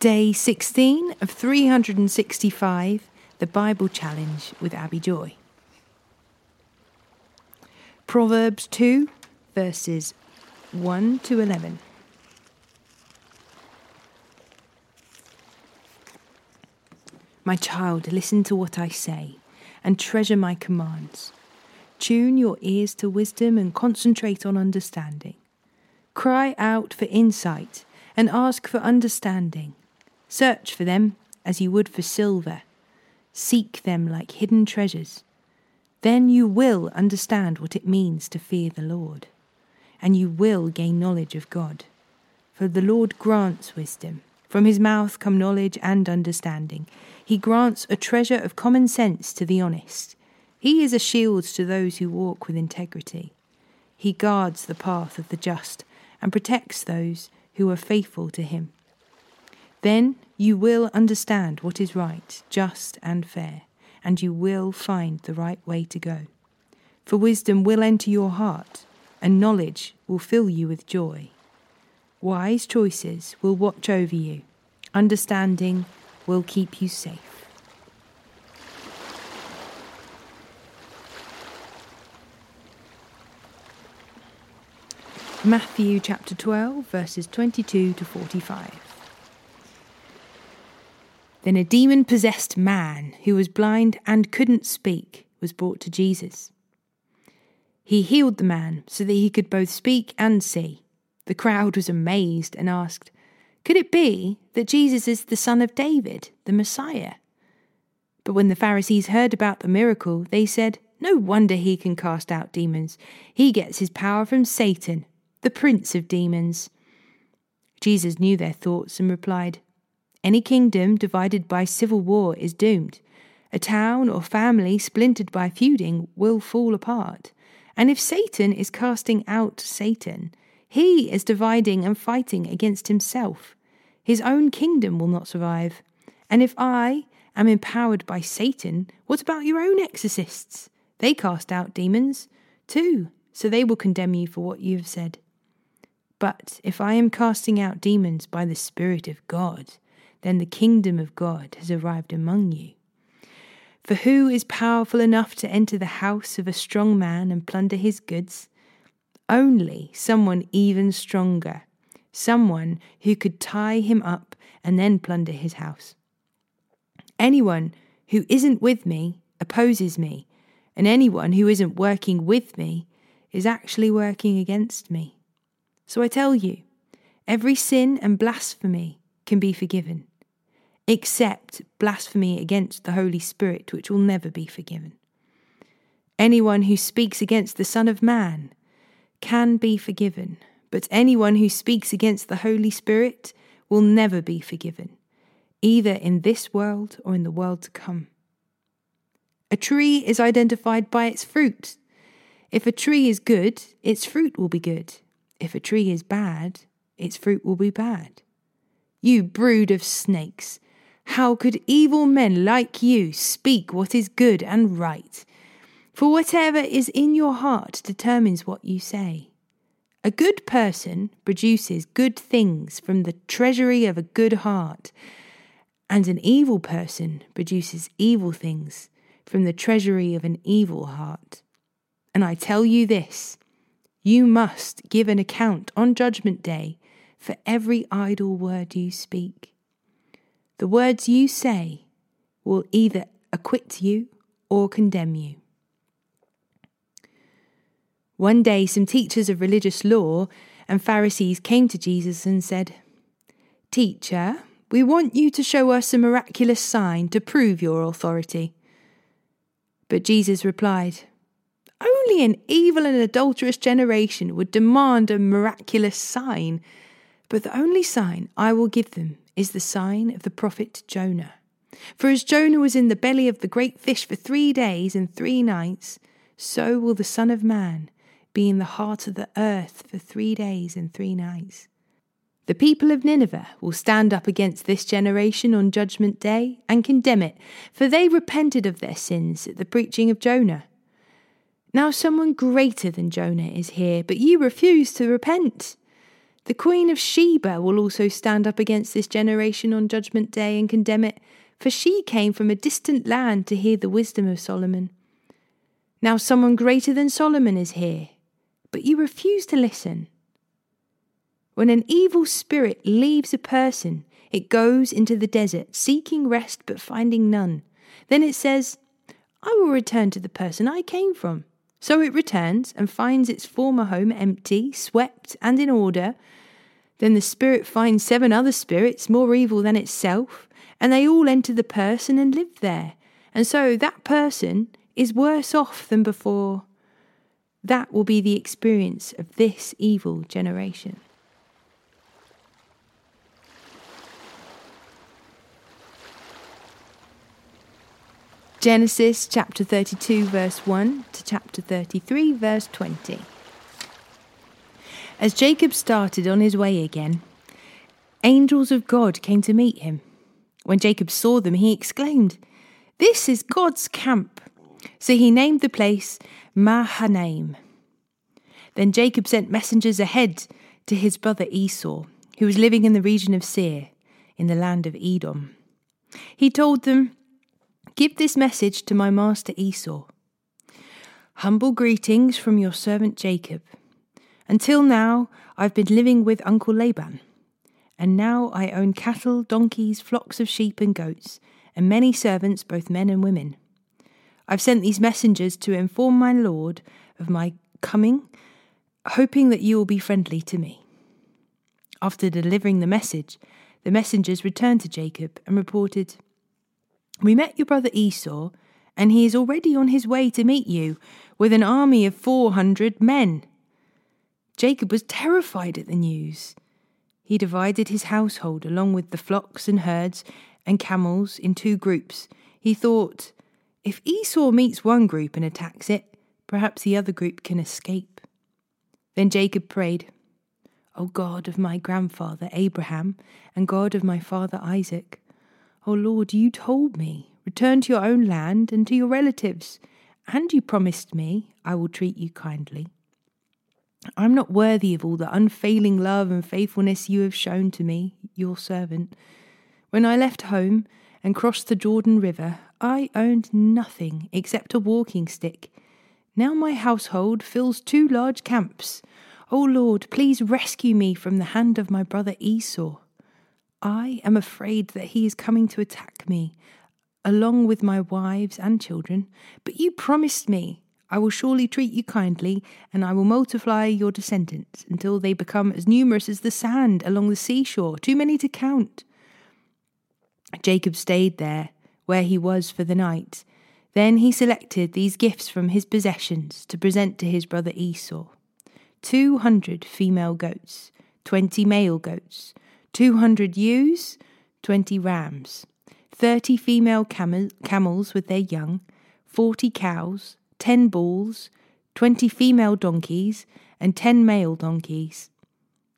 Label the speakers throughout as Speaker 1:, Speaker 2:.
Speaker 1: Day 16 of 365, the Bible Challenge with Abi Joy. Proverbs 2, verses 1 to 11. My child, listen to what I say and treasure my commands. Tune your ears to wisdom and concentrate on understanding. Cry out for insight and ask for understanding. Search for them as you would for silver. Seek them like hidden treasures. Then you will understand what it means to fear the Lord, and you will gain knowledge of God. For the Lord grants wisdom. From his mouth come knowledge and understanding. He grants a treasure of common sense to the honest. He is a shield to those who walk with integrity. He guards the path of the just and protects those who are faithful to him. Then you will understand what is right, just, and fair, and you will find the right way to go. For wisdom will enter your heart, and knowledge will fill you with joy. Wise choices will watch over you, understanding will keep you safe. Matthew chapter 12, verses 22 to 45. Then a demon possessed man who was blind and couldn't speak was brought to Jesus. He healed the man so that he could both speak and see. The crowd was amazed and asked, Could it be that Jesus is the son of David, the Messiah? But when the Pharisees heard about the miracle, they said, No wonder he can cast out demons. He gets his power from Satan, the prince of demons. Jesus knew their thoughts and replied, Any kingdom divided by civil war is doomed. A town or family splintered by feuding will fall apart. And if Satan is casting out Satan, he is dividing and fighting against himself. His own kingdom will not survive. And if I am empowered by Satan, what about your own exorcists? They cast out demons, too, so they will condemn you for what you have said. But if I am casting out demons by the Spirit of God, then the kingdom of God has arrived among you. For who is powerful enough to enter the house of a strong man and plunder his goods? Only someone even stronger, someone who could tie him up and then plunder his house. Anyone who isn't with me opposes me, and anyone who isn't working with me is actually working against me. So I tell you, every sin and blasphemy can be forgiven, except blasphemy against the Holy Spirit, which will never be forgiven. Anyone who speaks against the Son of Man can be forgiven, but anyone who speaks against the Holy Spirit will never be forgiven, either in this world or in the world to come. A tree is identified by its fruit. If a tree is good, its fruit will be good. If a tree is bad, its fruit will be bad. You brood of snakes, how could evil men like you speak what is good and right? For whatever is in your heart determines what you say. A good person produces good things from the treasury of a good heart, and an evil person produces evil things from the treasury of an evil heart. And I tell you this you must give an account on Judgment Day for every idle word you speak. The words you say will either acquit you or condemn you. One day, some teachers of religious law and Pharisees came to Jesus and said, Teacher, we want you to show us a miraculous sign to prove your authority. But Jesus replied, only an evil and adulterous generation would demand a miraculous sign, but the only sign I will give them is the sign of the prophet Jonah. For as Jonah was in the belly of the great fish for three days and three nights, so will the Son of Man be in the heart of the earth for three days and three nights. The people of Nineveh will stand up against this generation on Judgment Day and condemn it, for they repented of their sins at the preaching of Jonah. Now someone greater than Jonah is here, but you refuse to repent. The Queen of Sheba will also stand up against this generation on Judgment Day and condemn it, for she came from a distant land to hear the wisdom of Solomon. Now someone greater than Solomon is here, but you refuse to listen. When an evil spirit leaves a person, it goes into the desert, seeking rest but finding none. Then it says, I will return to the person I came from. So it returns and finds its former home empty, swept, and in order. Then the spirit finds seven other spirits more evil than itself, and they all enter the person and live there. And so that person is worse off than before. That will be the experience of this evil generation. Genesis chapter 32, verse 1 to chapter 33, verse 20. As Jacob started on his way again, angels of God came to meet him. When Jacob saw them, he exclaimed, This is God's camp. So he named the place Mahanaim. Then Jacob sent messengers ahead to his brother Esau, who was living in the region of Seir, in the land of Edom. He told them, Give this message to my master Esau. Humble greetings from your servant Jacob. Until now, I've been living with Uncle Laban, and now I own cattle, donkeys, flocks of sheep and goats, and many servants, both men and women. I've sent these messengers to inform my lord of my coming, hoping that you will be friendly to me. After delivering the message, the messengers returned to Jacob and reported, We met your brother Esau, and he is already on his way to meet you with an army of four hundred men. Jacob was terrified at the news. He divided his household along with the flocks and herds and camels in two groups. He thought, if Esau meets one group and attacks it, perhaps the other group can escape. Then Jacob prayed, O God of my grandfather Abraham and God of my father Isaac, O Lord, you told me, return to your own land and to your relatives, and you promised me, I will treat you kindly. I'm not worthy of all the unfailing love and faithfulness you have shown to me, your servant. When I left home and crossed the Jordan River, I owned nothing except a walking stick. Now my household fills two large camps. O oh Lord, please rescue me from the hand of my brother Esau. I am afraid that he is coming to attack me, along with my wives and children, but you promised me I will surely treat you kindly, and I will multiply your descendants until they become as numerous as the sand along the seashore, too many to count. Jacob stayed there, where he was for the night. Then he selected these gifts from his possessions to present to his brother Esau two hundred female goats, twenty male goats, two hundred ewes, twenty rams, thirty female camel- camels with their young, forty cows, ten bulls, twenty female donkeys, and ten male donkeys.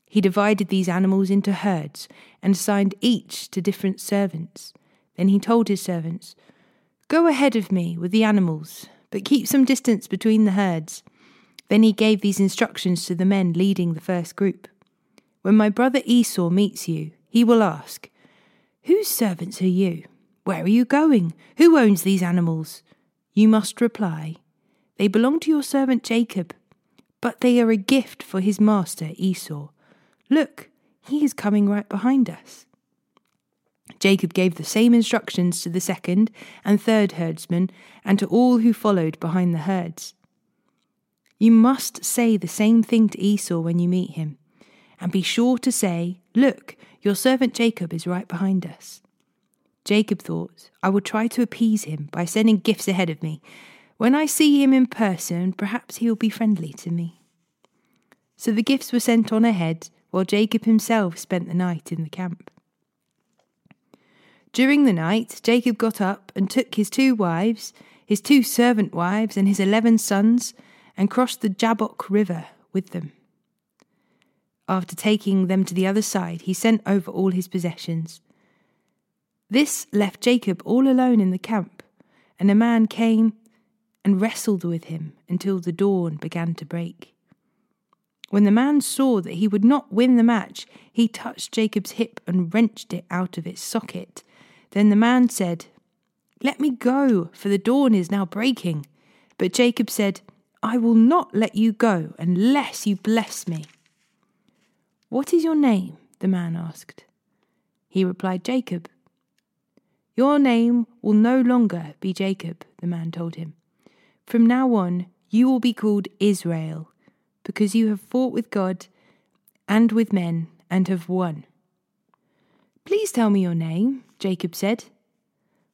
Speaker 1: He divided these animals into herds and assigned each to different servants. Then he told his servants, Go ahead of me with the animals, but keep some distance between the herds. Then he gave these instructions to the men leading the first group. When my brother Esau meets you, he will ask, Whose servants are you? Where are you going? Who owns these animals? You must reply, they belong to your servant Jacob, but they are a gift for his master Esau. Look, he is coming right behind us. Jacob gave the same instructions to the second and third herdsmen and to all who followed behind the herds. You must say the same thing to Esau when you meet him, and be sure to say, Look, your servant Jacob is right behind us. Jacob thought, I will try to appease him by sending gifts ahead of me, when I see him in person, perhaps he will be friendly to me. So the gifts were sent on ahead, while Jacob himself spent the night in the camp. During the night, Jacob got up and took his two wives, his two servant wives, and his eleven sons, and crossed the Jabbok River with them. After taking them to the other side, he sent over all his possessions. This left Jacob all alone in the camp, and a man came and wrestled with him until the dawn began to break. When the man saw that he would not win the match, he touched Jacob's hip and wrenched it out of its socket. Then the man said, Let me go, for the dawn is now breaking. But Jacob said, I will not let you go unless you bless me. What is your name? the man asked. He replied, Jacob. Your name will no longer be Jacob, the man told him. From now on, you will be called Israel, because you have fought with God and with men and have won. Please tell me your name, Jacob said.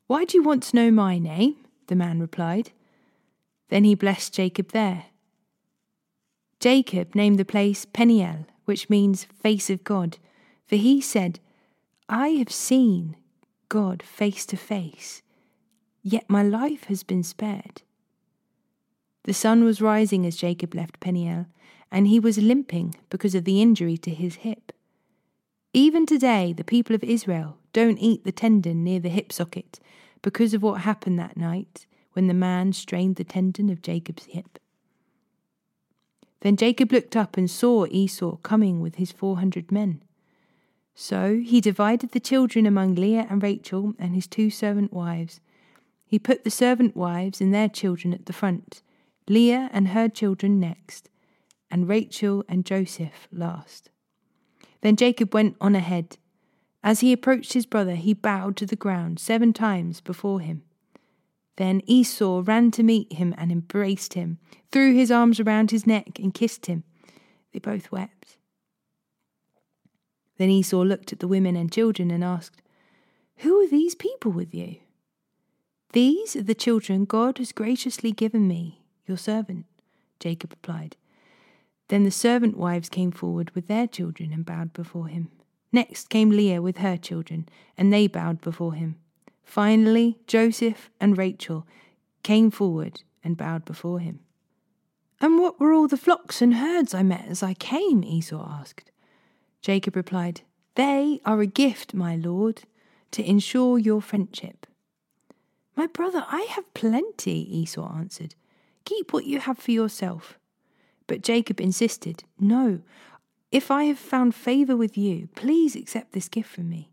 Speaker 1: Why do you want to know my name? the man replied. Then he blessed Jacob there. Jacob named the place Peniel, which means face of God, for he said, I have seen God face to face, yet my life has been spared. The sun was rising as Jacob left Peniel, and he was limping because of the injury to his hip. Even today, the people of Israel don't eat the tendon near the hip socket because of what happened that night when the man strained the tendon of Jacob's hip. Then Jacob looked up and saw Esau coming with his four hundred men. So he divided the children among Leah and Rachel and his two servant wives. He put the servant wives and their children at the front, Leah and her children next, and Rachel and Joseph last. Then Jacob went on ahead. As he approached his brother, he bowed to the ground seven times before him. Then Esau ran to meet him and embraced him, threw his arms around his neck and kissed him. They both wept. Then Esau looked at the women and children and asked, Who are these people with you? These are the children God has graciously given me, your servant, Jacob replied. Then the servant wives came forward with their children and bowed before him. Next came Leah with her children, and they bowed before him. Finally, Joseph and Rachel came forward and bowed before him. And what were all the flocks and herds I met as I came? Esau asked. Jacob replied, They are a gift, my lord, to ensure your friendship. My brother, I have plenty, Esau answered. Keep what you have for yourself. But Jacob insisted, No, if I have found favour with you, please accept this gift from me.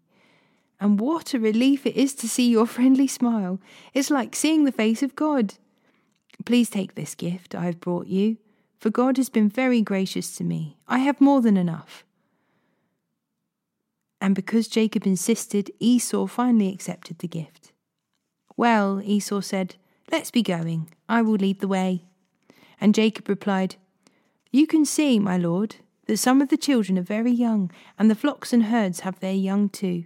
Speaker 1: And what a relief it is to see your friendly smile. It's like seeing the face of God. Please take this gift I have brought you, for God has been very gracious to me. I have more than enough. And because Jacob insisted, Esau finally accepted the gift. Well, Esau said, Let's be going. I will lead the way. And Jacob replied, You can see, my lord, that some of the children are very young, and the flocks and herds have their young too.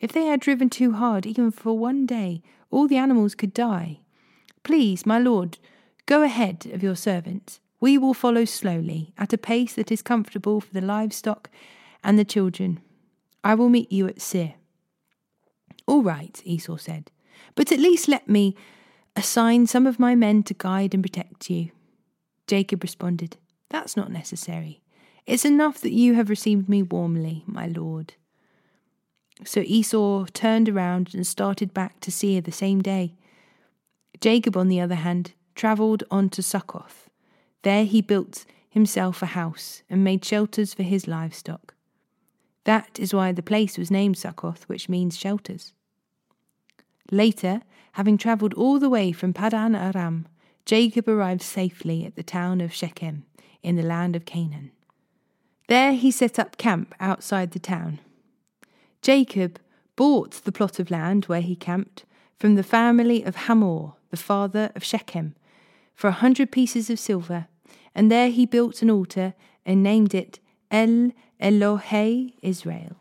Speaker 1: If they are driven too hard, even for one day, all the animals could die. Please, my lord, go ahead of your servant. We will follow slowly, at a pace that is comfortable for the livestock and the children. I will meet you at Seir. All right, Esau said, but at least let me assign some of my men to guide and protect you. Jacob responded, That's not necessary. It's enough that you have received me warmly, my lord. So Esau turned around and started back to Seir the same day. Jacob, on the other hand, travelled on to Succoth. There he built himself a house and made shelters for his livestock. That is why the place was named Succoth, which means shelters. Later, having travelled all the way from Padan Aram, Jacob arrived safely at the town of Shechem in the land of Canaan. There he set up camp outside the town. Jacob bought the plot of land where he camped from the family of Hamor, the father of Shechem, for a hundred pieces of silver, and there he built an altar and named it El Elohe Israel.